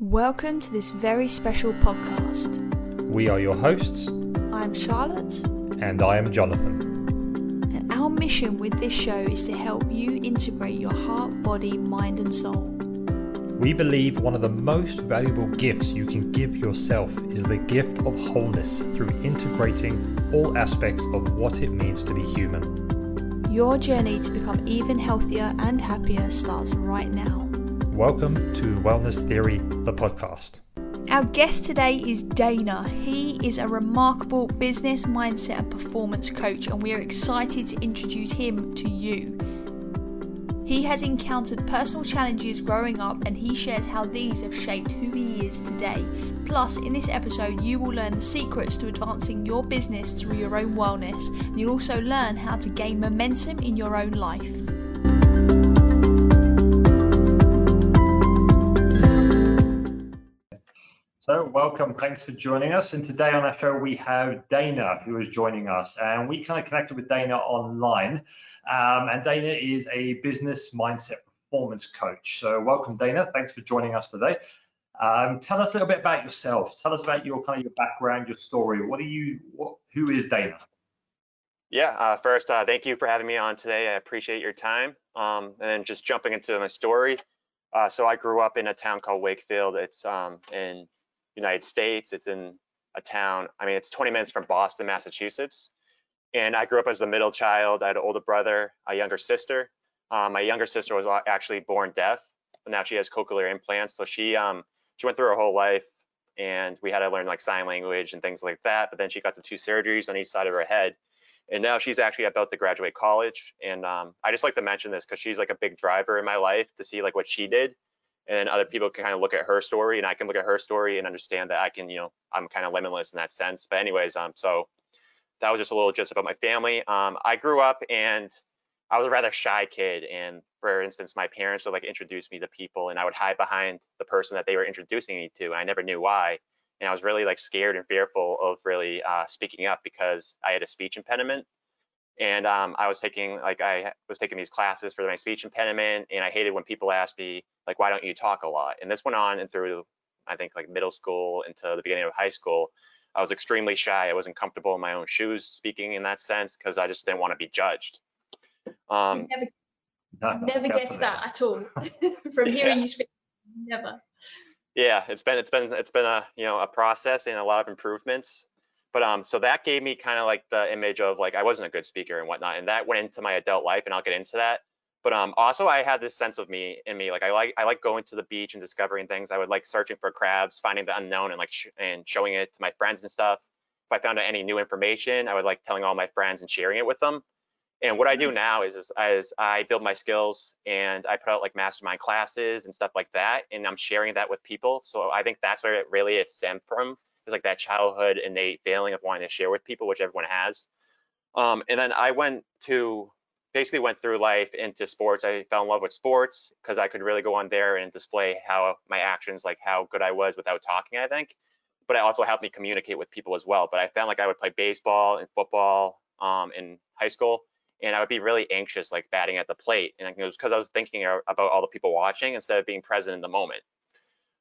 Welcome to this very special podcast. We are your hosts, I'm Charlotte, and I am Jonathan. and our mission with this show is to help you integrate your heart, body, mind, and soul. We believe one of the most valuable gifts you can give yourself is the gift of wholeness through integrating all aspects of what it means to be human. Your journey to become even healthier and happier starts right now. Welcome to Wellness Theory, the podcast. Our guest today is Dana. He is a remarkable business mindset and performance coach, and we are excited to introduce him to you. He has encountered personal challenges growing up, and he shares how these have shaped who he is today. Plus, in this episode, you will learn the secrets to advancing your business through your own wellness, and you'll also learn how to gain momentum in your own life. So, welcome. Thanks for joining us. And today on our show, we have Dana who is joining us. And we kind of connected with Dana online. Um, and Dana is a business mindset performance coach. So, welcome, Dana. Thanks for joining us today. Um, tell us a little bit about yourself. Tell us about your kind of your background, your story. What are you? What, who is Dana? Yeah, uh, first, uh, thank you for having me on today. I appreciate your time. Um, and then just jumping into my story. Uh, so I grew up in a town called Wakefield. It's um, in United States. It's in a town. I mean, it's 20 minutes from Boston, Massachusetts. And I grew up as the middle child. I had an older brother, a younger sister. Um, my younger sister was actually born deaf, but now she has cochlear implants. So she um, she went through her whole life, and we had to learn like sign language and things like that. But then she got the two surgeries on each side of her head, and now she's actually about to graduate college. And um, I just like to mention this because she's like a big driver in my life to see like what she did and then other people can kind of look at her story and I can look at her story and understand that I can, you know, I'm kind of limitless in that sense. But anyways, um, so that was just a little just about my family. Um, I grew up and I was a rather shy kid. And for instance, my parents would like introduce me to people and I would hide behind the person that they were introducing me to. And I never knew why. And I was really like scared and fearful of really uh, speaking up because I had a speech impediment and um, I was taking like I was taking these classes for my speech impediment, and I hated when people asked me like, "Why don't you talk a lot?" And this went on and through I think like middle school into the beginning of high school. I was extremely shy. I wasn't comfortable in my own shoes speaking in that sense because I just didn't want to be judged. Um, never, No, no, never guessed that at all from hearing Yeah. you speak. Never. yeah, it's been it's been it's been a you know a process and a lot of improvements. But um, so that gave me kind of like the image of like I wasn't a good speaker and whatnot, and that went into my adult life, and I'll get into that. But um, also I had this sense of me in me, like I like I like going to the beach and discovering things. I would like searching for crabs, finding the unknown, and like sh- and showing it to my friends and stuff. If I found out any new information, I would like telling all my friends and sharing it with them. And what I do now is, is, is I build my skills and I put out like mastermind classes and stuff like that, and I'm sharing that with people. So I think that's where it really is stemmed from. Is like that childhood innate feeling of wanting to share with people, which everyone has. Um, and then I went to basically went through life into sports. I fell in love with sports because I could really go on there and display how my actions, like how good I was without talking. I think, but it also helped me communicate with people as well. But I found like I would play baseball and football um, in high school, and I would be really anxious, like batting at the plate, and it was because I was thinking about all the people watching instead of being present in the moment.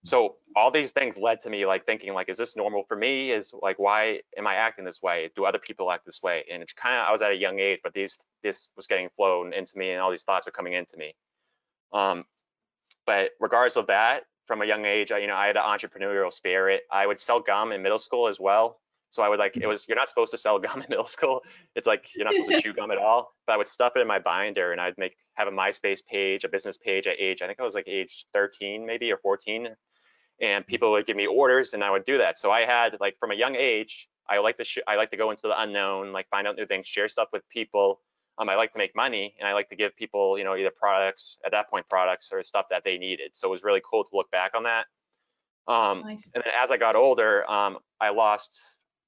So all these things led to me like thinking like, is this normal for me? Is like, why am I acting this way? Do other people act this way? And it's kind of, I was at a young age, but these, this was getting flown into me and all these thoughts were coming into me. Um, but regardless of that, from a young age, I, you know, I had an entrepreneurial spirit. I would sell gum in middle school as well. So I would like, it was, you're not supposed to sell gum in middle school. It's like, you're not supposed to chew gum at all. But I would stuff it in my binder and I'd make, have a MySpace page, a business page at age, I think I was like age 13 maybe or 14 and people would give me orders and I would do that. So I had like from a young age, I like to sh- I like to go into the unknown, like find out new things, share stuff with people. Um, I like to make money and I like to give people, you know, either products at that point products or stuff that they needed. So it was really cool to look back on that. Um, Nice. and then as I got older, um, I lost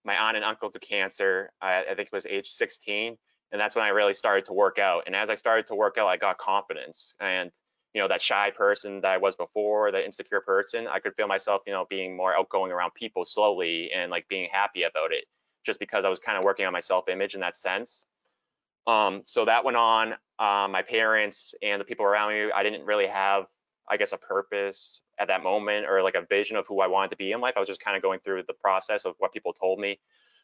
my aunt and uncle to cancer. I, I think it was age 16, and that's when I really started to work out. And as I started to work out, I got confidence. And you know, that shy person that I was before, that insecure person, I could feel myself, you know, being more outgoing around people slowly and like being happy about it, just because I was kind of working on my self-image in that sense. Um, so that went on. Um, my parents and the people around me, I didn't really have I guess, a purpose at that moment or like a vision of who I wanted to be in life. I was just kind of going through the process of what people told me.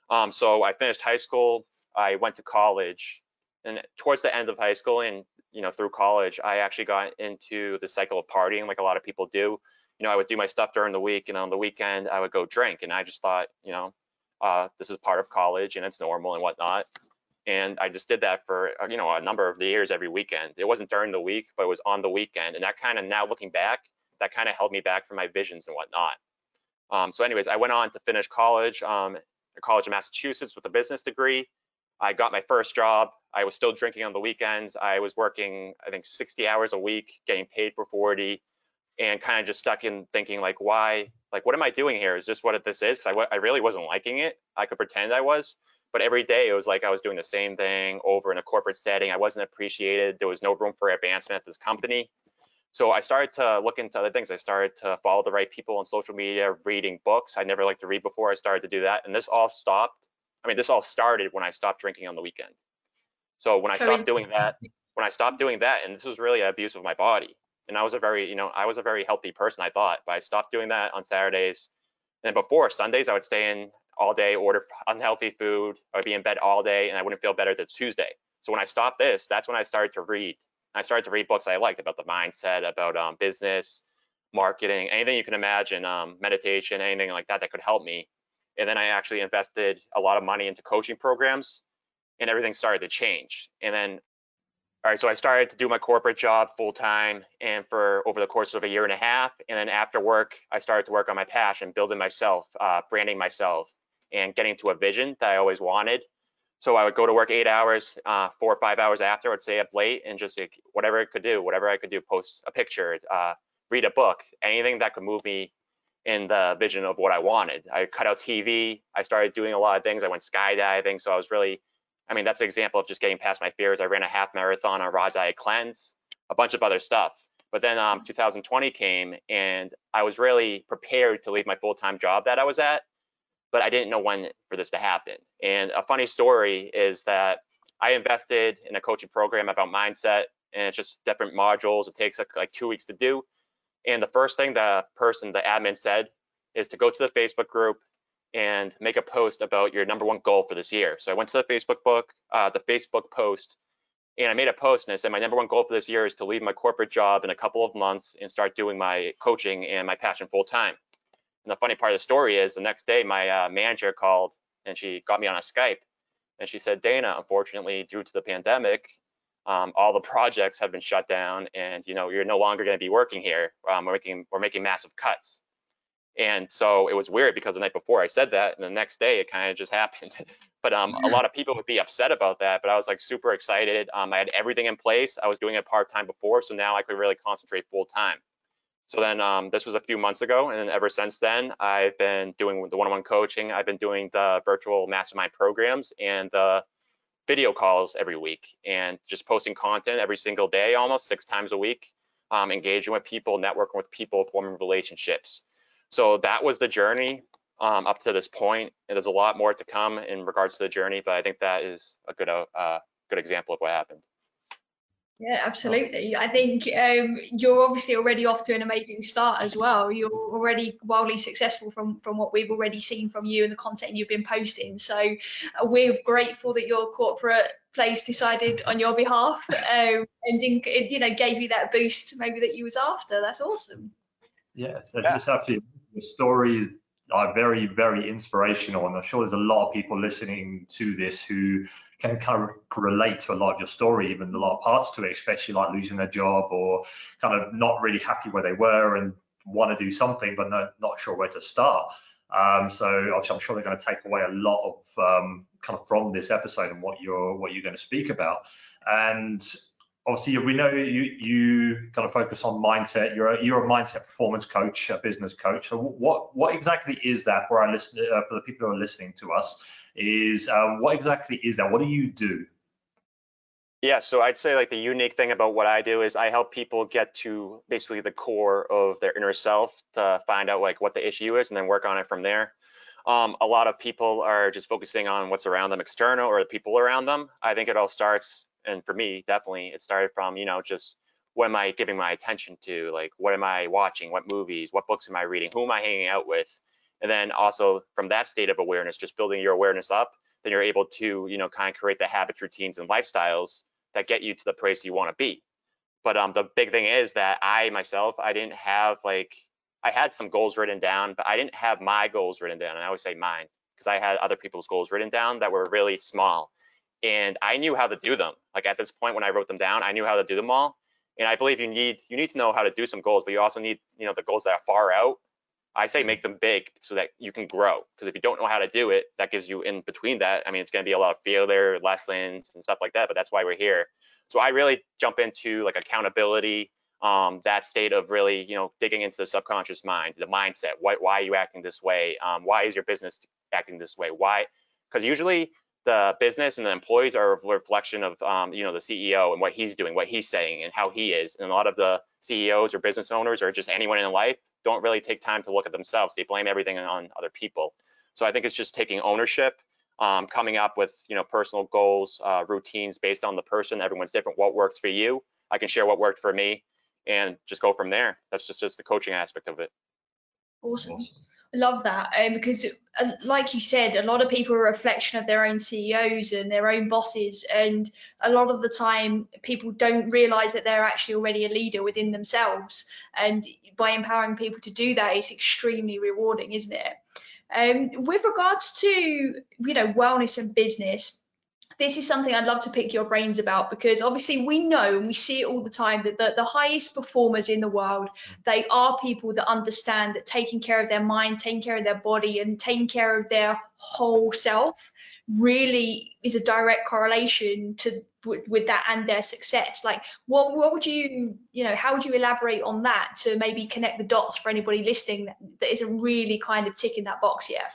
Um, so I finished high school. I went to college, and towards the end of high school and you know through college, I actually got into the cycle of partying, like a lot of people do. You know, I would do my stuff during the week, and on the weekend I would go drink. And I just thought, you know, uh, this is part of college and it's normal and whatnot. And I just did that for uh, you know a number of the years every weekend. It wasn't during the week, but it was on the weekend. And that kind of now looking back, that kind of held me back from my visions and whatnot. Um, so anyways, I went on to finish college, um, College of Massachusetts with a business degree. I got my first job. I was still drinking on the weekends. I was working, I think, 60 hours a week, getting paid for 40, and kind of just stuck in thinking like, why, like, what am I doing here? Is this what this is? Because I, really wasn't liking it. I could pretend I was, but every day it was like I was doing the same thing over in a corporate setting. I wasn't appreciated. There was no room for advancement at this company. So I started to look into other things. I started to follow the right people on social media, reading books. I never liked to read before I started to do that. And this all stopped. I mean, this all started when I stopped drinking on the weekend. So when I So stopped doing that, when I stopped doing that, and this was really an abuse of my body. And I was a very, you know, I was a very healthy person, I thought, but I stopped doing that on Saturdays. And before Sundays, I would stay in all day, order unhealthy food. I would be in bed all day, and I wouldn't feel better till Tuesday. So when I stopped this, that's when I started to read. I started to read books I liked about the mindset, about um, business, marketing, anything you can imagine, um, meditation, anything like that that could help me. And then I actually invested a lot of money into coaching programs, and everything started to change. And then, all right, so I started to do my corporate job full time, and for over the course of a year and a half. And then after work, I started to work on my passion, building myself, uh, branding myself, and getting to a vision that I always wanted. So I would go to work eight hours, uh, four or five hours after. I'd stay up late and just like, whatever I could do, whatever I could do, post a picture, uh, read a book, anything that could move me in the vision of what I wanted. I cut out TV. I started doing a lot of things. I went skydiving. So I was really, I mean, that's an example of just getting past my fears. I ran a half marathon on raw diet cleanse, a bunch of other stuff. But then um, 2020 came and I was really prepared to leave my full-time job that I was at but I didn't know when for this to happen. And a funny story is that I invested in a coaching program about mindset, and it's just different modules. It takes like, like two weeks to do. And the first thing the person, the admin said, is to go to the Facebook group and make a post about your number one goal for this year. So I went to the Facebook book, uh, the Facebook post, and I made a post and I said my number one goal for this year is to leave my corporate job in a couple of months and start doing my coaching and my passion full time. And the funny part of the story is the next day my uh, manager called and she got me on a Skype and she said, Dana, unfortunately, due to the pandemic, um, all the projects have been shut down and you know you're no longer going to be working here. Um, we're making we're making massive cuts. And so it was weird because the night before I said that, and the next day it kind of just happened. but um, a lot of people would be upset about that. But I was like super excited. Um, I had everything in place. I was doing it part time before, so now I could really concentrate full time. So then um, this was a few months ago, and then ever since then, I've been doing the one-on-one coaching. I've been doing the virtual mastermind programs and the video calls every week, and just posting content every single day, almost six times a week, um, engaging with people, networking with people, forming relationships. So that was the journey um, up to this point. And there's a lot more to come in regards to the journey, but I think that is a good uh, good example of what happened. Yeah, absolutely. I think um, you're obviously already off to an amazing start as well. You're already wildly successful from from what we've already seen from you and the content you've been posting. So uh, we're grateful that your corporate place decided on your behalf um, and didn't, it, you know gave you that boost maybe that you was after. That's awesome. Yeah, so Yeah. just absolutely. The stories are very, very inspirational, and I'm sure there's a lot of people listening to this who can kind of relate to a lot of your story, even a lot of parts to it, especially like losing their job or kind of not really happy where they were and want to do something, but not, sure where to start. Um, so I'm sure they're going to take away a lot of um, kind of from this episode and what you're what you're going to speak about. And obviously we know you you kind of focus on mindset you're a, you're a mindset performance coach a business coach so what what exactly is that for our listener uh, for the people who are listening to us is um, what exactly is that what do you do Yeah, so I'd say like the unique thing about what I do is I help people get to basically the core of their inner self to find out like what the issue is and then work on it from there. Um, a lot of people are just focusing on what's around them external or the people around them. I think it all starts, and for me, definitely, it started from, you know, just what am I giving my attention to? Like, what am I watching? What movies? What books am I reading? Who am I hanging out with? And then also from that state of awareness, just building your awareness up, then you're able to, you know, kind of create the habits, routines, and lifestyles that get you to the place you want to be. But um, the big thing is that I myself, I didn't have like, I had some goals written down, but I didn't have my goals written down. And I always say mine because I had other people's goals written down that were really small. And I knew how to do them. Like at this point when I wrote them down, I knew how to do them all. And I believe you need you need to know how to do some goals, but you also need you know the goals that are far out. I say make them big so that you can grow. Because if you don't know how to do it, that gives you in between that. I mean, it's going to be a lot of failure lessons and stuff like that. But that's why we're here. So I really jump into like accountability, um, that state of really you know digging into the subconscious mind, the mindset. Why why are you acting this way? Um, why is your business acting this way? Why? Because usually the business and the employees are a reflection of um, you know the CEO and what he's doing, what he's saying, and how he is. And a lot of the CEOs or business owners or just anyone in life don't really take time to look at themselves. They blame everything on other people. So I think it's just taking ownership, um, coming up with you know personal goals, uh, routines based on the person. Everyone's different. What works for you? I can share what worked for me, and just go from there. That's just just the coaching aspect of it. Awesome. awesome love that um, because uh, like you said a lot of people are a reflection of their own ceos and their own bosses and a lot of the time people don't realize that they're actually already a leader within themselves and by empowering people to do that it's extremely rewarding isn't it? Um, with regards to you know wellness and business this is something I'd love to pick your brains about because obviously we know and we see it all the time that the, the highest performers in the world, they are people that understand that taking care of their mind, taking care of their body, and taking care of their whole self really is a direct correlation to with, with that and their success. Like, what what would you you know how would you elaborate on that to maybe connect the dots for anybody listening that, that isn't really kind of ticking that box yet?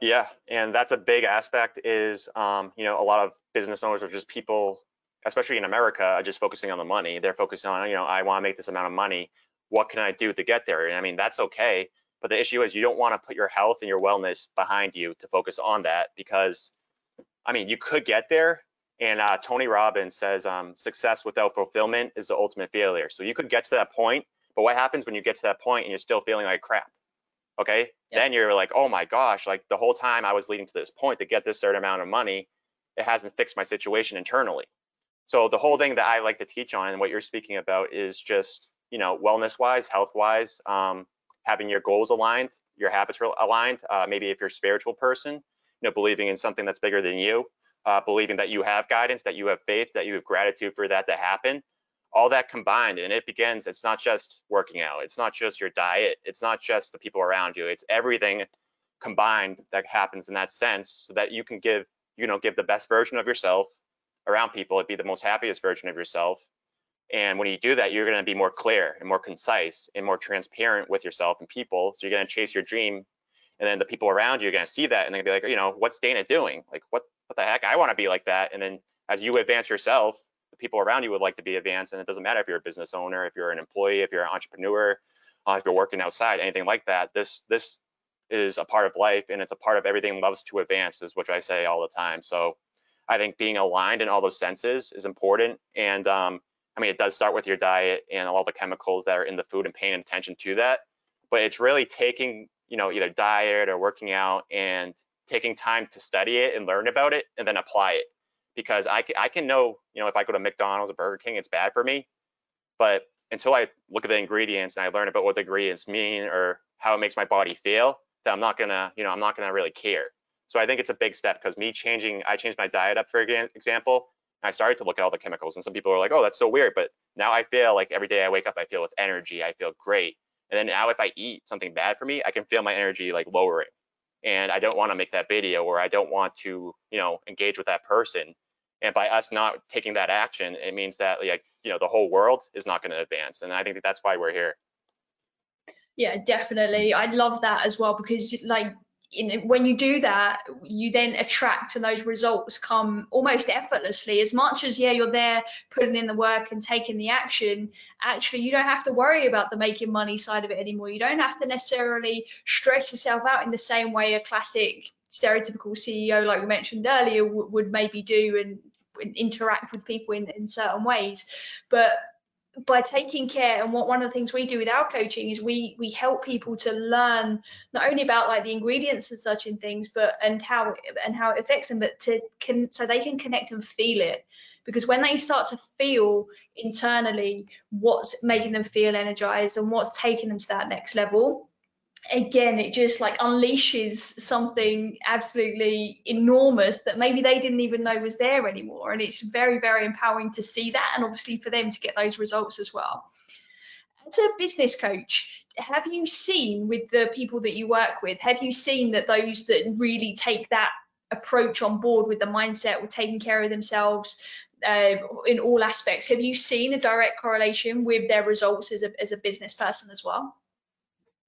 Yeah, and that's a big aspect is, um, you know, a lot of business owners or just people, especially in America, are just focusing on the money. They're focusing on, you know, I want to make this amount of money. What can I do to get there? And I mean, that's okay. But the issue is you don't want to put your health and your wellness behind you to focus on that because, I mean, you could get there. And uh, Tony Robbins says um, success without fulfillment is the ultimate failure. So you could get to that point, but what happens when you get to that point and you're still feeling like crap? Okay yep. then you're like oh my gosh like the whole time i was leading to this point to get this certain amount of money it hasn't fixed my situation internally so the whole thing that i like to teach on and what you're speaking about is just you know wellness wise health wise um, having your goals aligned your habits aligned uh, maybe if you're a spiritual person you know believing in something that's bigger than you uh, believing that you have guidance that you have faith that you have gratitude for that to happen all that combined and it begins it's not just working out it's not just your diet it's not just the people around you it's everything combined that happens in that sense so that you can give you know give the best version of yourself around people and be the most happiest version of yourself. And when you do that you're going to be more clear and more concise and more transparent with yourself and people. So you're going to chase your dream and then the people around you are going to see that and they're going to be like you know what's dana doing? Like what what the heck? I want to be like that. And then as you advance yourself the people around you would like to be advanced. And it doesn't matter if you're a business owner, if you're an employee, if you're an entrepreneur, uh, if you're working outside, anything like that. This this is a part of life, and it's a part of everything loves to advance, is which I say all the time. So I think being aligned in all those senses is important. And um, I mean, it does start with your diet and all the chemicals that are in the food and paying attention to that. But it's really taking, you know, either diet or working out and taking time to study it and learn about it and then apply it because I can, I can know, you know, if I go to McDonald's or Burger King, it's bad for me. But until I look at the ingredients and I learn about what the ingredients mean or how it makes my body feel, then I'm not gonna, you know, I'm not gonna really care. So I think it's a big step because me changing, I changed my diet up for example. I started to look at all the chemicals, and some people are like, "Oh, that's so weird," but now I feel like every day I wake up, I feel with energy, I feel great. And then now if I eat something bad for me, I can feel my energy like lowering. And I don't want to make that video or I don't want to, you know, engage with that person and by us not taking that action, it means that like you know the whole world is not going to advance. And I think that that's why we're here. Yeah, definitely. I love that as well because like you know, when you do that, you then attract and those results come almost effortlessly. As much as, yeah, you're there putting in the work and taking the action, actually, you don't have to worry about the making money side of it anymore. You don't have to necessarily stretch yourself out in the same way a classic stereotypical CEO, like we mentioned earlier, would maybe do and, and interact with people in, in certain ways. But by taking care and what one of the things we do with our coaching is we we help people to learn not only about like the ingredients and such in things but and how and how it affects them but to can so they can connect and feel it because when they start to feel internally what's making them feel energized and what's taking them to that next level again it just like unleashes something absolutely enormous that maybe they didn't even know was there anymore. And it's very very empowering to see that and obviously for them to get those results as well. As a business coach have you seen with the people that you work with have you seen that those that really take that approach on board with the mindset with taking care of themselves uh, in all aspects have you seen a direct correlation with their results as a, as a business person as well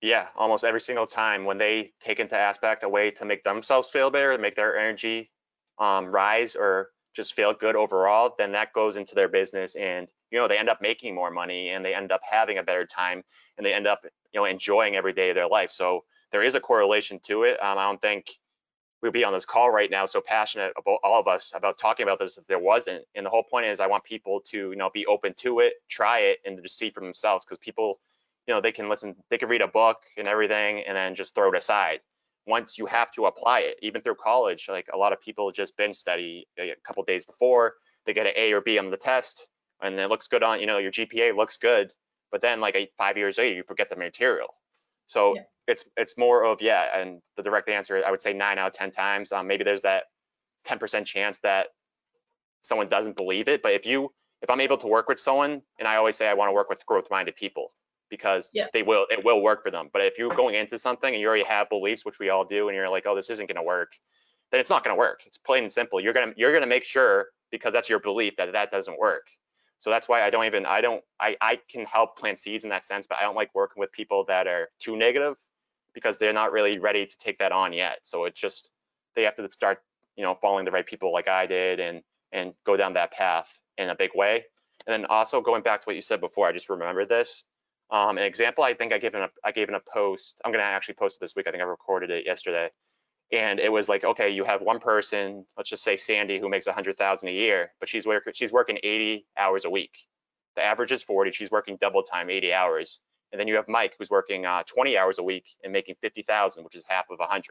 yeah, almost every single time when they take into aspect a way to make themselves feel better, make their energy um, rise or just feel good overall, then that goes into their business and you know they end up making more money and they end up having a better time and they end up you know enjoying every day of their life. So there is a correlation to it. Um, I don't think we'd be on this call right now so passionate about all of us about talking about this if there wasn't. And the whole point is I want people to you know be open to it, try it, and just see for themselves because people you know they can listen they can read a book and everything and then just throw it aside once you have to apply it even through college like a lot of people just binge study a couple days before they get an a or b on the test and it looks good on you know your gpa looks good but then like eight, five years later you forget the material so yeah. it's it's more of yeah and the direct answer i would say nine out of ten times um, maybe there's that 10% chance that someone doesn't believe it but if you if i'm able to work with someone and i always say i want to work with growth minded people because yeah. they will it will work for them. But if you're going into something and you already have beliefs, which we all do, and you're like, oh, this isn't going to work, then it's not going to work. It's plain and simple. You're gonna you're gonna make sure because that's your belief that that doesn't work. So that's why I don't even I don't I I can help plant seeds in that sense, but I don't like working with people that are too negative because they're not really ready to take that on yet. So it's just they have to start you know following the right people like I did and and go down that path in a big way. And then also going back to what you said before, I just remembered this. Um, an example, I think I gave in a I gave in a post. I'm gonna actually post it this week. I think I recorded it yesterday, and it was like, okay, you have one person, let's just say Sandy, who makes a hundred thousand a year, but she's working she's working 80 hours a week. The average is 40. She's working double time, 80 hours. And then you have Mike, who's working uh, 20 hours a week and making 50,000, which is half of a 100.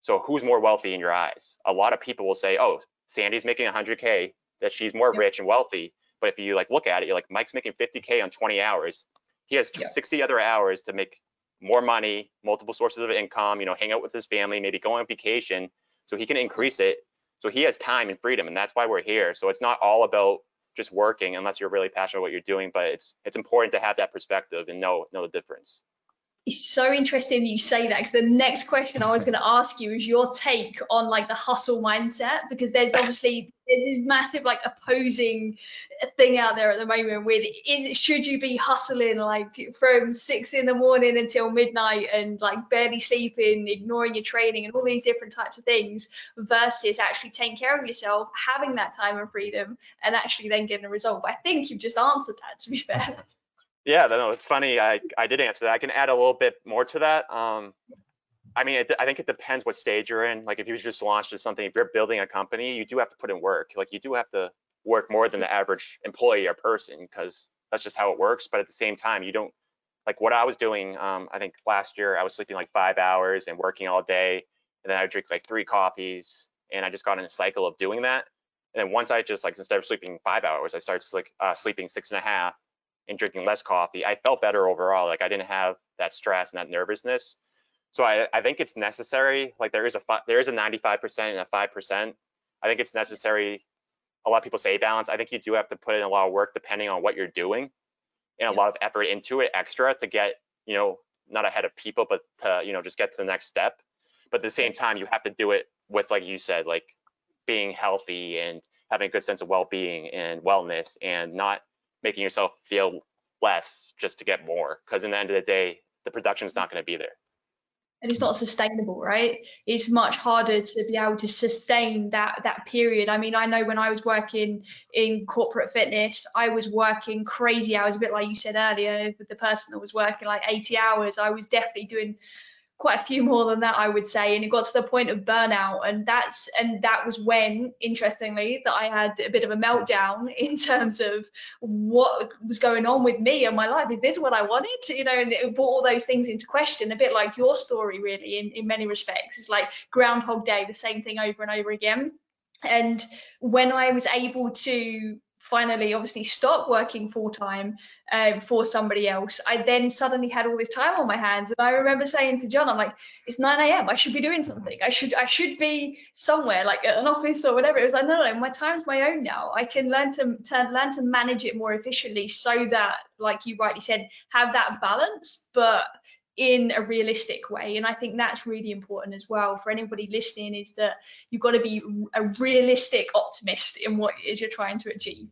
So who's more wealthy in your eyes? A lot of people will say, oh, Sandy's making 100k, that she's more yep. rich and wealthy. But if you like look at it, you're like, Mike's making 50k on 20 hours. He has yeah. 60 other hours to make more money, multiple sources of income, you know, hang out with his family, maybe go on vacation so he can increase it. So he has time and freedom and that's why we're here. So it's not all about just working unless you're really passionate about what you're doing, but it's it's important to have that perspective and know know the difference it's so interesting that you say that because the next question I was going to ask you is your take on like the hustle mindset because there's obviously there's this massive like opposing thing out there at the moment with is should you be hustling like from six in the morning until midnight and like barely sleeping, ignoring your training and all these different types of things versus actually taking care of yourself, having that time and freedom and actually then getting a result. But I think you've just answered that to be fair. Yeah, no, it's funny. I, I did answer that. I can add a little bit more to that. Um, I mean, it, I think it depends what stage you're in. Like if you just launched something, if you're building a company, you do have to put in work. Like you do have to work more than the average employee or person because that's just how it works. But at the same time, you don't like what I was doing. Um, I think last year I was sleeping like five hours and working all day, and then I would drink like three coffees, and I just got in a cycle of doing that. And then once I just like instead of sleeping five hours, I started like uh, sleeping six and a half, and drinking less coffee, I felt better overall. Like I didn't have that stress and that nervousness. So I, I think it's necessary. Like there is a there is a 95% and a 5%. I think it's necessary. A lot of people say balance. I think you do have to put in a lot of work depending on what you're doing, and a lot of effort into it extra to get you know not ahead of people, but to you know just get to the next step. But at the same time, you have to do it with like you said, like being healthy and having a good sense of well-being and wellness and not making yourself feel less just to get more because in the end of the day the production is not going to be there. And it's not sustainable right? It's much harder to be able to sustain that that period. I mean i know when i was working in corporate fitness i was working crazy hours a bit like you said earlier with the person that was working like 80 hours i was definitely doing quite a few more than that, I would say. And it got to the point of burnout. And that's and that was when, interestingly, that I had a bit of a meltdown in terms of what was going on with me and my life. Is this what I wanted? You know, and it brought all those things into question, a bit like your story, really, in, in many respects. It's like Groundhog Day, the same thing over and over again. And when I was able to finally obviously stop working full time um, for somebody else, I then suddenly had all this time on my hands. And I remember saying to John, I'm like, it's 9 a.m. I should be doing something. I should I should be somewhere like at an office or whatever. It was like, no, no, my time's my own now. I can learn to, to learn to manage it more efficiently so that, like you rightly said, have that balance, but in a realistic way. And i think that's really important as well for anybody listening is that you've got to be a realistic optimist in what it is you're trying to achieve.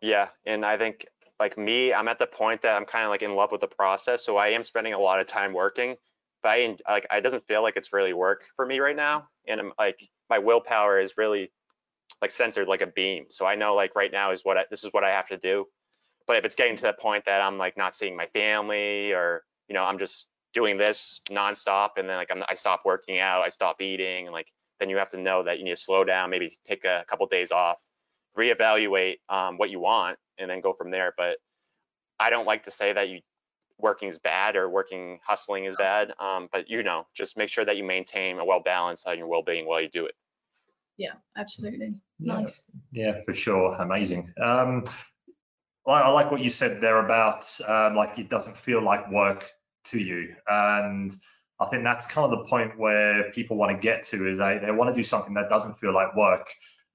Yeah and i think like me i'm at the point that i'm kind of like in love with the process so i am spending a lot of time working but i like it doesn't feel like it's really work for me right now and I'm like my willpower is really like censored like a beam so i know like right now is what I, this is what i have to do. But if it's getting to the point that i'm like not seeing my family or you know, I'm just doing this nonstop and then like I'm, I stop working out, I stop eating, and like then you have to know that you need to slow down, maybe take a couple days off, reevaluate um, what you want, and then go from there. But I don't like to say that you working is bad or working hustling is bad, um, but you know, just make sure that you maintain a well balance on your well being while you do it. Yeah, absolutely. Yeah. Nice. Yeah, for sure. Amazing. Um, I, like what you said there about um, like it doesn't feel like work to you, and I think that's kind of the point where people want to get to is they, they want to do something that doesn't feel like work.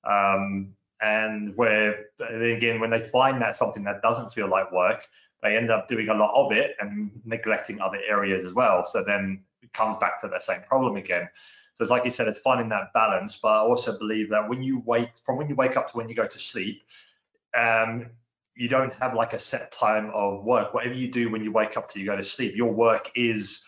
Um, and where again, when they find that something that doesn't feel like work, they end up doing a lot of it and neglecting other areas as well. So then it comes back to the same problem again. So it's like you said, it's finding that balance. But I also believe that when you wake from when you wake up to when you go to sleep, um, you don't have like a set time of work. Whatever you do when you wake up till you go to sleep, your work is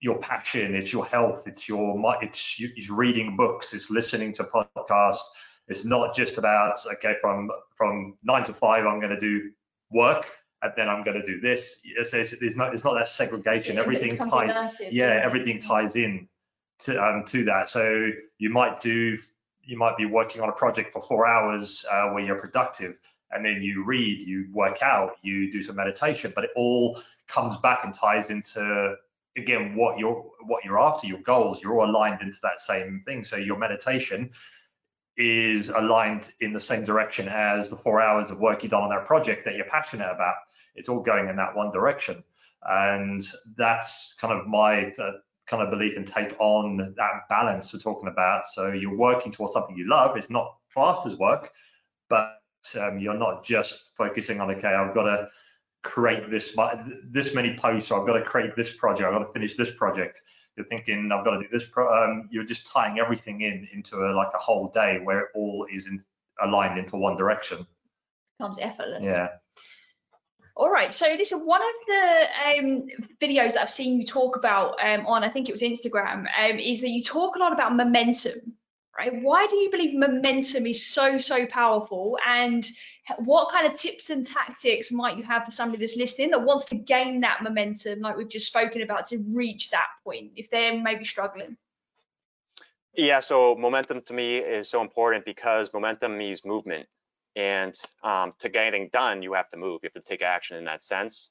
your passion, it's your health, it's your it's it's reading books, it's listening to podcasts. It's not just about okay from from nine to five I'm going to do work and then I'm going to do this. It's, it's, it's not it's not that segregation. Yeah, everything ties immersive, yeah, yeah. everything ties in to um to that. So you might do you might be working on a project for four hours uh, where you're productive and then you read, you work out, you do some meditation, but it all comes back and ties into again what you're what you're after, your goals. You're all aligned into that same thing. So your meditation is aligned in the same direction as the four hours of work you've done on that project that you're passionate about. It's all going in that one direction, and that's kind of my uh, kind of belief and take on that balance we're talking about. So you're working towards something you love. It's not classed as work, but um, you're not just focusing on okay i've got to create this this many posts or i've got to create this project i've got to finish this project. You're thinking i've got to do this pro um, you're just tying everything in into a, like a whole day where it all is in, aligned into one direction. Becomes effortless. yeah. All right, so this is one of the um, videos that I've seen you talk about um, on, I think it was Instagram, um, is that you talk a lot about momentum, right? Why do you believe momentum is so, so powerful? And what kind of tips and tactics might you have for somebody that's listening that wants to gain that momentum, like we've just spoken about, to reach that point if they're maybe struggling? Yeah, so momentum to me is so important because momentum means movement. And um, to get anything done, you have to move. You have to take action in that sense.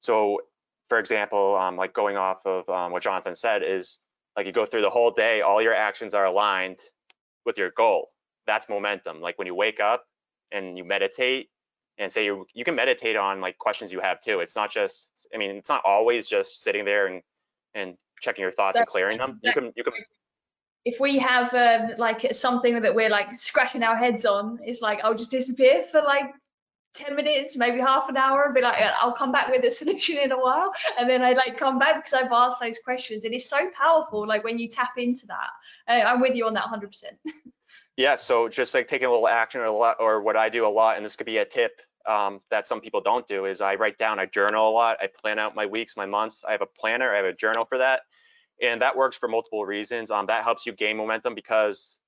So, for example, um, like going off of um, what Jonathan said is like you go through the whole day, all your actions are aligned with your goal. That's momentum. Like when you wake up and you meditate and say you you can meditate on like questions you have too. It's not just I mean, it's not always just sitting there and and checking your thoughts and clearing them. You can you can if we have um, like something that we're like scratching our heads on, it's like I'll just disappear for like 10 minutes, maybe half an hour, and be like, I'll come back with a solution in a while. And then I like come back because I've asked those questions. And it's so powerful, like when you tap into that. I'm with you on that 100%. Yeah, so just like taking a little action or lot, or what I do a lot, and this could be a tip um, that some people don't do, is I write down, I journal a lot, I plan out my weeks, my months. I have a planner, I have a journal for that, and that works for multiple reasons. Um, that helps you gain momentum because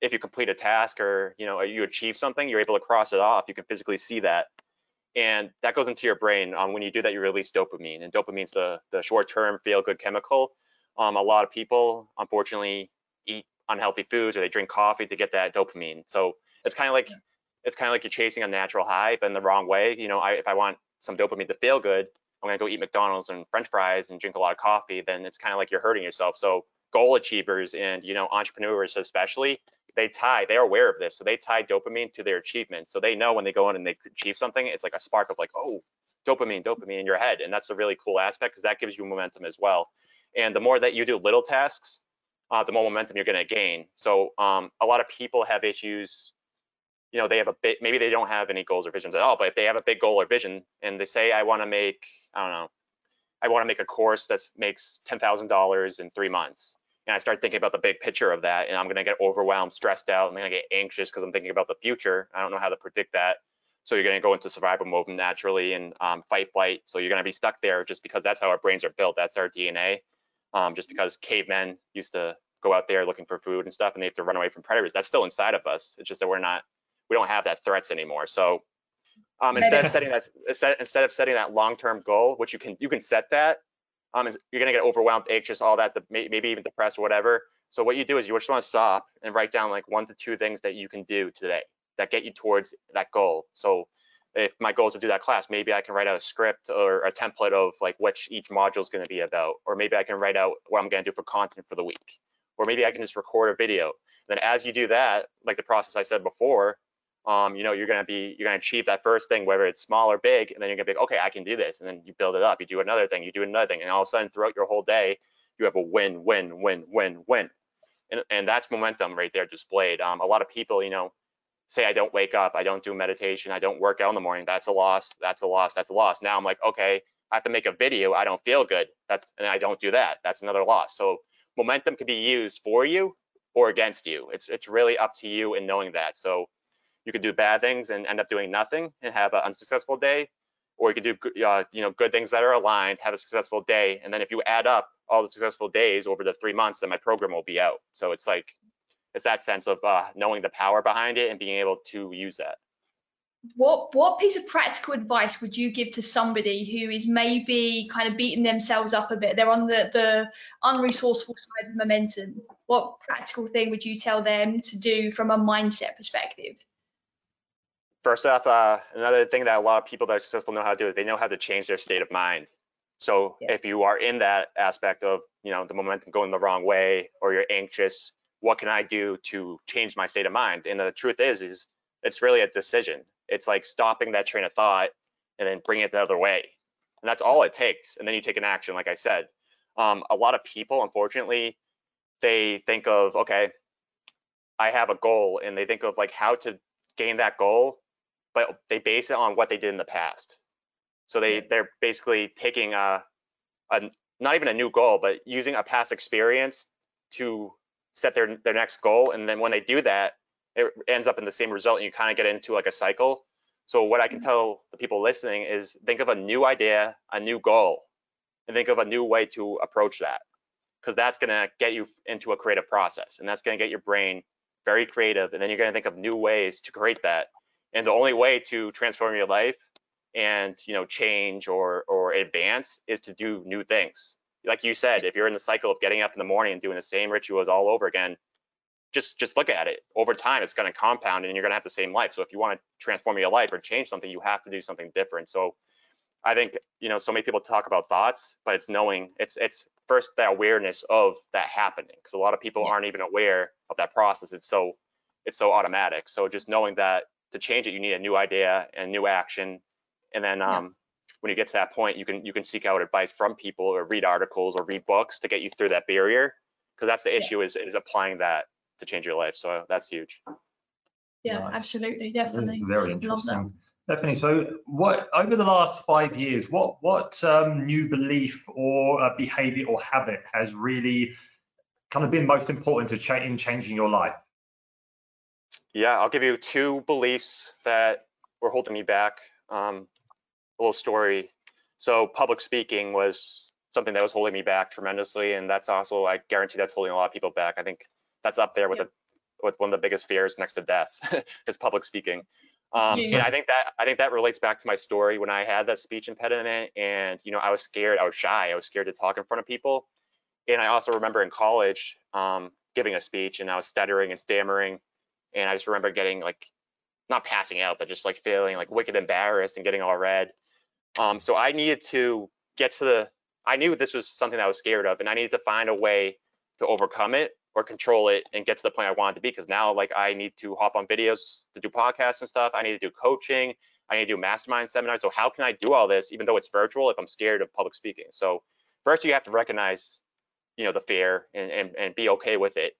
if you complete a task or you know you achieve something, you're able to cross it off. You can physically see that, and that goes into your brain. Um, when you do that, you release dopamine, and dopamine's the the short-term feel-good chemical. Um, a lot of people, unfortunately, eat unhealthy foods or they drink coffee to get that dopamine. So it's kind of like it's kind of like you're chasing a natural high, but in the wrong way. You know, I, if I want some dopamine to feel good, I'm gonna go eat McDonald's and French fries and drink a lot of coffee. Then it's kind of like you're hurting yourself. So goal achievers and you know entrepreneurs especially, they tie. They're aware of this, so they tie dopamine to their achievement. So they know when they go in and they achieve something, it's like a spark of like, oh, dopamine, dopamine in your head, and that's a really cool aspect because that gives you momentum as well. And the more that you do little tasks, uh, the more momentum you're going to gain. So um, a lot of people have issues. You know, they have a bit. Maybe they don't have any goals or visions at all. But if they have a big goal or vision, and they say, I want to make, I don't know, I want to make a course that makes ten thousand dollars in three months. And I start thinking about the big picture of that, and I'm going to get overwhelmed, stressed out. and I'm going to get anxious because I'm thinking about the future. I don't know how to predict that. So you're going to go into survival mode naturally and um, fight, flight. So you're going to be stuck there just because that's how our brains are built. That's our DNA um, just because cavemen used to go out there looking for food and stuff and they have to run away from predators. That's still inside of us. It's just that we're not, we don't have that threats anymore. So um, instead of setting that, instead of setting that long-term goal, which you can, you can set that, um, you're gonna get overwhelmed, anxious, all that, maybe even depressed or whatever. So what you do is you just want to stop and write down like one to two things that you can do today that get you towards that goal. So if my goal is to do that class, maybe I can write out a script or a template of like which each module is going to be about, or maybe I can write out what I'm going to do for content for the week, or maybe I can just record a video. Then as you do that, like the process I said before, um, you know, you're going to be, you're going to achieve that first thing, whether it's small or big, and then you're going to be, okay, I can do this. And then you build it up. You do another thing, you do another thing, and all of a sudden throughout your whole day, you have a win, win, win, win, win. And, and that's momentum right there displayed. Um, a lot of people, you know, say I don't wake up, I don't do meditation, I don't work out in the morning, that's a loss, that's a loss, that's a loss. Now I'm like, okay, I have to make a video, I don't feel good. That's and I don't do that. That's another loss. So momentum can be used for you or against you. It's it's really up to you in knowing that. So you could do bad things and end up doing nothing and have an unsuccessful day, or you could do uh, you know good things that are aligned, have a successful day, and then if you add up all the successful days over the three months, then my program will be out. So it's like it's that sense of uh, knowing the power behind it and being able to use that. What what piece of practical advice would you give to somebody who is maybe kind of beating themselves up a bit? They're on the the unresourceful side of momentum. What practical thing would you tell them to do from a mindset perspective? First off, uh, another thing that a lot of people that are successful know how to do is they know how to change their state of mind. So yeah. if you are in that aspect of you know the momentum going the wrong way or you're anxious, what can I do to change my state of mind? And the truth is, is it's really a decision. It's like stopping that train of thought and then bringing it the other way. And that's all it takes. And then you take an action, like I said. Um, a lot of people, unfortunately, they think of, okay, I have a goal, and they think of like how to gain that goal, but they base it on what they did in the past. So they they're basically taking a, a not even a new goal, but using a past experience to set their their next goal, and then when they do that, it ends up in the same result, and you kind of get into like a cycle. So what I can mm-hmm. tell the people listening is think of a new idea, a new goal, and think of a new way to approach that, because that's gonna get you into a creative process, and that's gonna get your brain very creative, and then you're gonna think of new ways to create that. And the only way to transform your life and you know change or or advance is to do new things like you said, if you're in the cycle of getting up in the morning and doing the same rituals all over again, just just look at it. Over time, it's going to compound, and you're going to have the same life. So if you want to transform your life or change something, you have to do something different. So I think you know so many people talk about thoughts, but it's knowing it's it's first that awareness of that happening because a lot of people yeah. aren't even aware of that process. It's so it's so automatic. So just knowing that to change it, you need a new idea and new action, and then um, when you get to that point, you can you can seek out advice from people or read articles or read books to get you through that barrier. Because that's the issue is is applying that to change your life. So that's huge. Yeah, nice. absolutely, definitely. Very interesting. Definitely. So, what over the last five years, what what um, new belief or uh, behavior or habit has really kind of been most important to cha- in changing your life? Yeah, I'll give you two beliefs that were holding me back. Um, a little story. So public speaking was something that was holding me back tremendously, and that's also I guarantee that's holding a lot of people back. I think that's up there with yep. the with one of the biggest fears next to death is public speaking. Um, yeah. And I think that I think that relates back to my story when I had that speech impediment, and you know I was scared, I was shy, I was scared to talk in front of people, And I also remember in college um, giving a speech and I was stuttering and stammering. And I just remember getting like, not passing out, but just like feeling like wicked embarrassed and getting all red. Um, so I needed to get to the, I knew this was something I was scared of and I needed to find a way to overcome it or control it and get to the point I wanted to be. Because now like I need to hop on videos to do podcasts and stuff. I need to do coaching. I need to do mastermind seminars. So how can I do all this even though it's virtual if I'm scared of public speaking? So first you have to recognize, you know, the fear and, and, and be okay with it.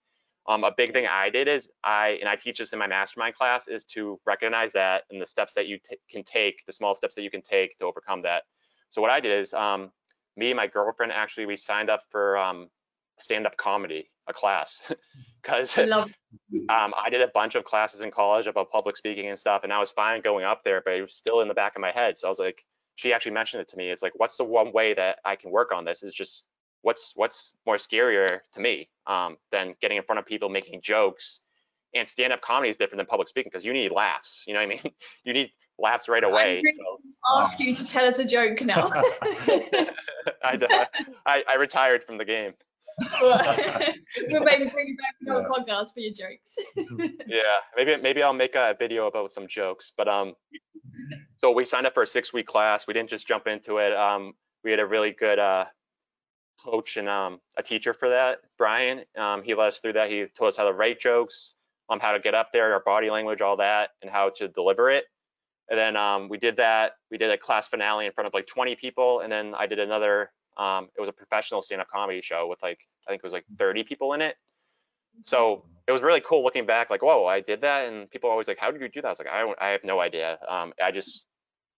Um, a big thing I did is I, and I teach this in my mastermind class, is to recognize that and the steps that you can take, the small steps that you can take to overcome that. So what I did is um, me and my girlfriend actually, we signed up for um, stand-up comedy, a class, because um, I did a bunch of classes in college about public speaking and stuff, and I was fine going up there, but it was still in the back of my head. So I was like, she actually mentioned it to me. It's like, what's the one way that I can work on this? Is just what's what's more scarier to me um, than getting in front of people making jokes. And stand-up comedy is different than public speaking because you need laughs. You know what I mean? You need laughs right away. I'm so. ask you to tell us a joke now. I, I, I retired from the game. we'll maybe bring you back to yeah. podcast for your jokes. yeah, maybe maybe I'll make a video about some jokes. But um, so we signed up for a six-week class. We didn't just jump into it. Um, we had a really good uh coach and um, a teacher for that, Brian. Um, he led us through that. He told us how to write jokes, um, how to get up there, our body language, all that, and how to deliver it. And then um, we did that. We did a class finale in front of like 20 people, and then I did another. Um, it was a professional stand-up comedy show with like I think it was like 30 people in it. So it was really cool looking back, like, whoa, I did that, and people always like, how did you do that? I was like, I, I have no idea. Um, I just,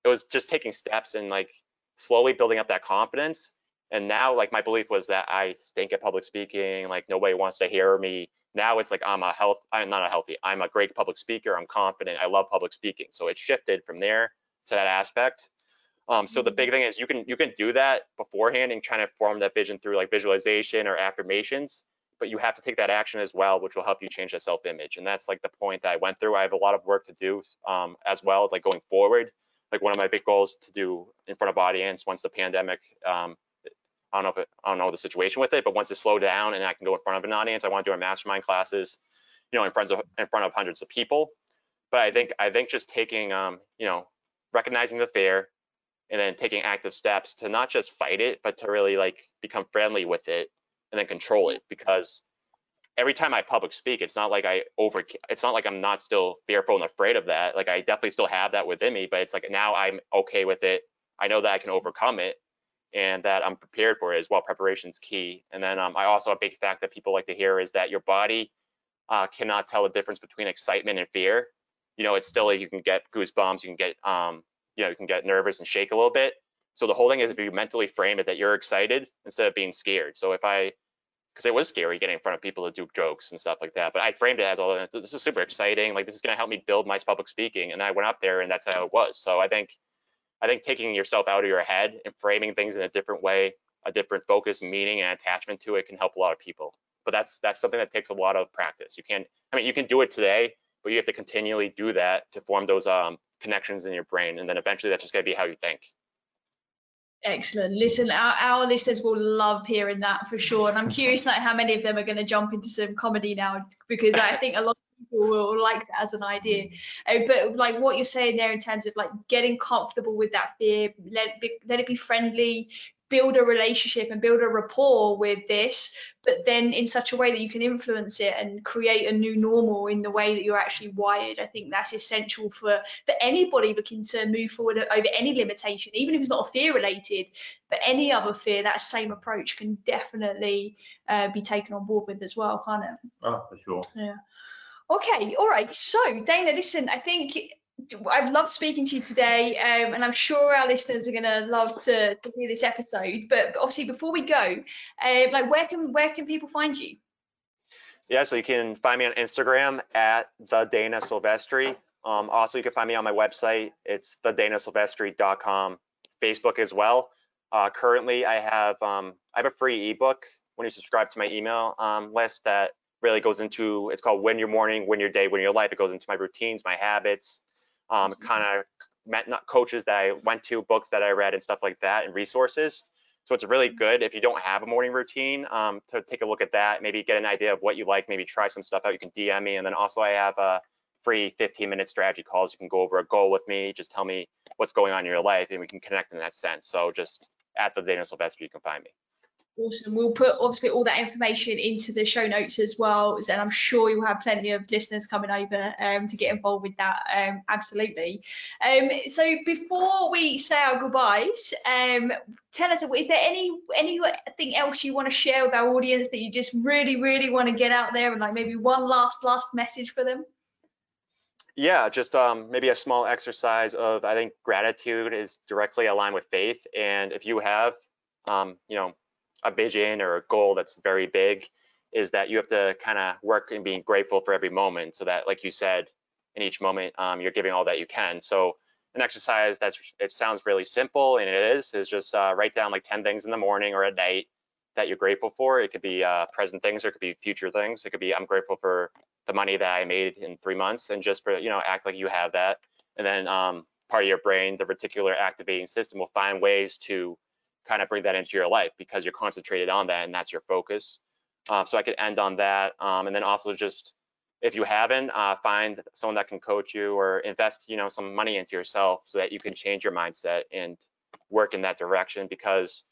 it was just taking steps and like slowly building up that confidence and now like my belief was that I stink at public speaking, like nobody wants to hear me. Now it's like I'm a health, I'm not a healthy, I'm a great public speaker. I'm confident. I love public speaking. So it shifted from there to that aspect. Um, so the big mm-hmm. thing is you can you can do that beforehand and trying to form that vision through like visualization or affirmations, but you have to take that action as well, which will help you change that self-image. And that's like the point that I went through. I have a lot of work to do um, as well, like going forward. Like one of my big goals to do in front of audience once the pandemic um, I don't know if it, I don't know the situation with it, but once it slowed down and I can go in front of an audience, I want to do our mastermind classes, you know, in front of in front of hundreds of people. But I think I think just taking, um, you know, recognizing the fear, and then taking active steps to not just fight it, but to really like become friendly with it and then control it. Because every time I public speak, it's not like I over, it's not like I'm not still fearful and afraid of that. Like I definitely still have that within me, but it's like now I'm okay with it. I know that I can overcome it and that I'm prepared for it as well. Preparation is key. And then um, I also a big fact that people like to hear is that your body uh, cannot tell the difference between excitement and fear. You know, it's still like you can get goosebumps, you can get um, you know, you can get nervous and shake a little bit. So the whole thing is if you mentally frame it that you're excited instead of being scared. So if I because it was scary getting in front of people to do jokes and stuff like that. But I framed it as all this is super exciting. Like this is going to help me build my public speaking. And I went up there and that's how it was. So I think I think taking yourself out of your head and framing things in a different way, a different focus, meaning, and attachment to it can help a lot of people. But that's that's something that takes a lot of practice. You can't. I mean, you can do it today, but you have to continually do that to form those um, connections in your brain, and then eventually that's just going to be how you think. Excellent. Listen, our, our, listeners will love hearing that for sure. And I'm curious like how many of them are going to jump into some comedy now because I think a lot people will like that as an idea. Uh, but like what you're saying there in terms of like getting comfortable with that fear, let it be, let it be friendly, build a relationship and build a rapport with this, but then in such a way that you can influence it and create a new normal in the way that you're actually wired. I think that's essential for for anybody looking to move forward over any limitation, even if it's not a fear related, but any other fear. That same approach can definitely uh, be taken on board with as well, can't it? Oh, for sure. Yeah. Okay, all right. So, Dana, listen, I think I've loved speaking to you today, um, and I'm sure our listeners are going to love to hear this episode. But obviously, before we go, uh, like where can where can people find you? Yeah, so you can find me on Instagram at the Dana Silvestri. Um, also, you can find me on my website. It's thedanasilvestri.com. Facebook as well. Uh, currently, I have um, I have a free ebook when you subscribe to my email um, list that really goes into it's called win your morning win your day win your life it goes into my routines my habits um, kind of met not coaches that i went to books that i read and stuff like that and resources So it's really good if you don't have a morning routine um, to take a look at that, maybe get an idea of what you like, maybe try some stuff out. You can DM me. And then also I have a free 15 minute strategy calls. You can go over a goal with me. Just tell me what's going on in your life and we can connect in that sense. So just at the Dana Silvestri, you can find me. Awesome. We'll put obviously all that information into the show notes as well, and I'm sure you'll have plenty of listeners coming over um, to get involved with that. Um, absolutely. Um, so before we say our goodbyes, um, tell us, is there any anything else you want to share with our audience that you just really, really want to get out there, and like maybe one last last message for them? Yeah, just um, maybe a small exercise of I think gratitude is directly aligned with faith, and if you have um, you know a vision or a goal that's very big is that you have to kind of work and being grateful for every moment so that like you said in each moment um, you're giving all that you can. So an exercise that's it sounds really simple and it is is just uh, write down like 10 things in the morning or at night that you're grateful for. It could be uh, present things or it could be future things. It could be i'm grateful for the money that i made in three months and just for you know act like you have that. And then um, part of your brain the reticular activating system will find ways to kind of bring that into your life because you're concentrated on that and that's your focus. Uh, so I could end on that. Um, and then also just if you haven't, uh, find someone that can coach you or invest, you know, some money into yourself so that you can change your mindset and work in that direction. Because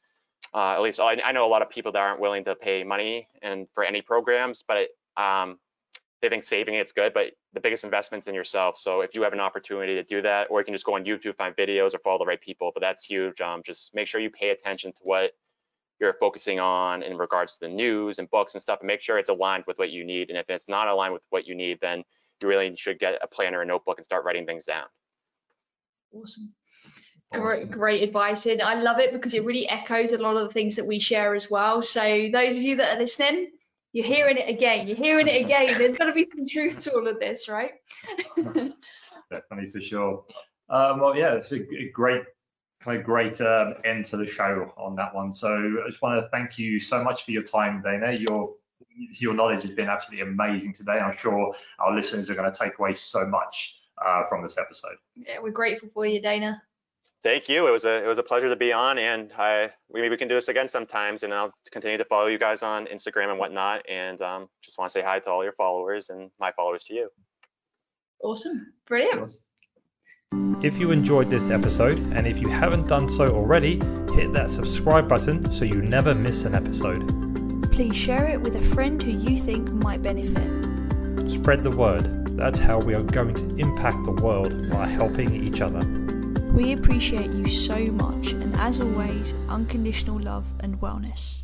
uh, at least I, I, know a lot of people that aren't willing to pay money and for any programs, but it, um, they think saving it's good, but the biggest investment's in yourself. So if you have an opportunity to do that, or you can just go on YouTube, find videos or follow the right people, but that's huge. Um, just make sure you pay attention to what you're focusing on in regards to the news and books and stuff, and make sure it's aligned with what you need. And if it's not aligned with what you need, then you really should get a planner, a notebook, and start writing things down. Awesome. Great, great advice, and I love it because it really echoes a lot of the things that we share as well. So those of you that are listening, you're hearing it again. You're hearing it again. There's got to be some truth to all of this, right? Definitely for sure. Um, well, yeah, it's a, great kind of great um, end to the show on that one. So I just want to thank you so much for your time, Dana. Your your knowledge has been absolutely amazing today. I'm sure our listeners are going to take away so much uh, from this episode. Yeah, we're grateful for you, Dana. Thank you. It was a it was a pleasure to be on, and I maybe we can do this again sometimes. And I'll continue to follow you guys on Instagram and whatnot. And um, just want to say hi to all your followers and my followers to you. Awesome, brilliant. If you enjoyed this episode, and if you haven't done so already, hit that subscribe button so you never miss an episode. Please share it with a friend who you think might benefit. Spread the word. That's how we are going to impact the world by helping each other. We appreciate you so much, and as always, unconditional love and wellness.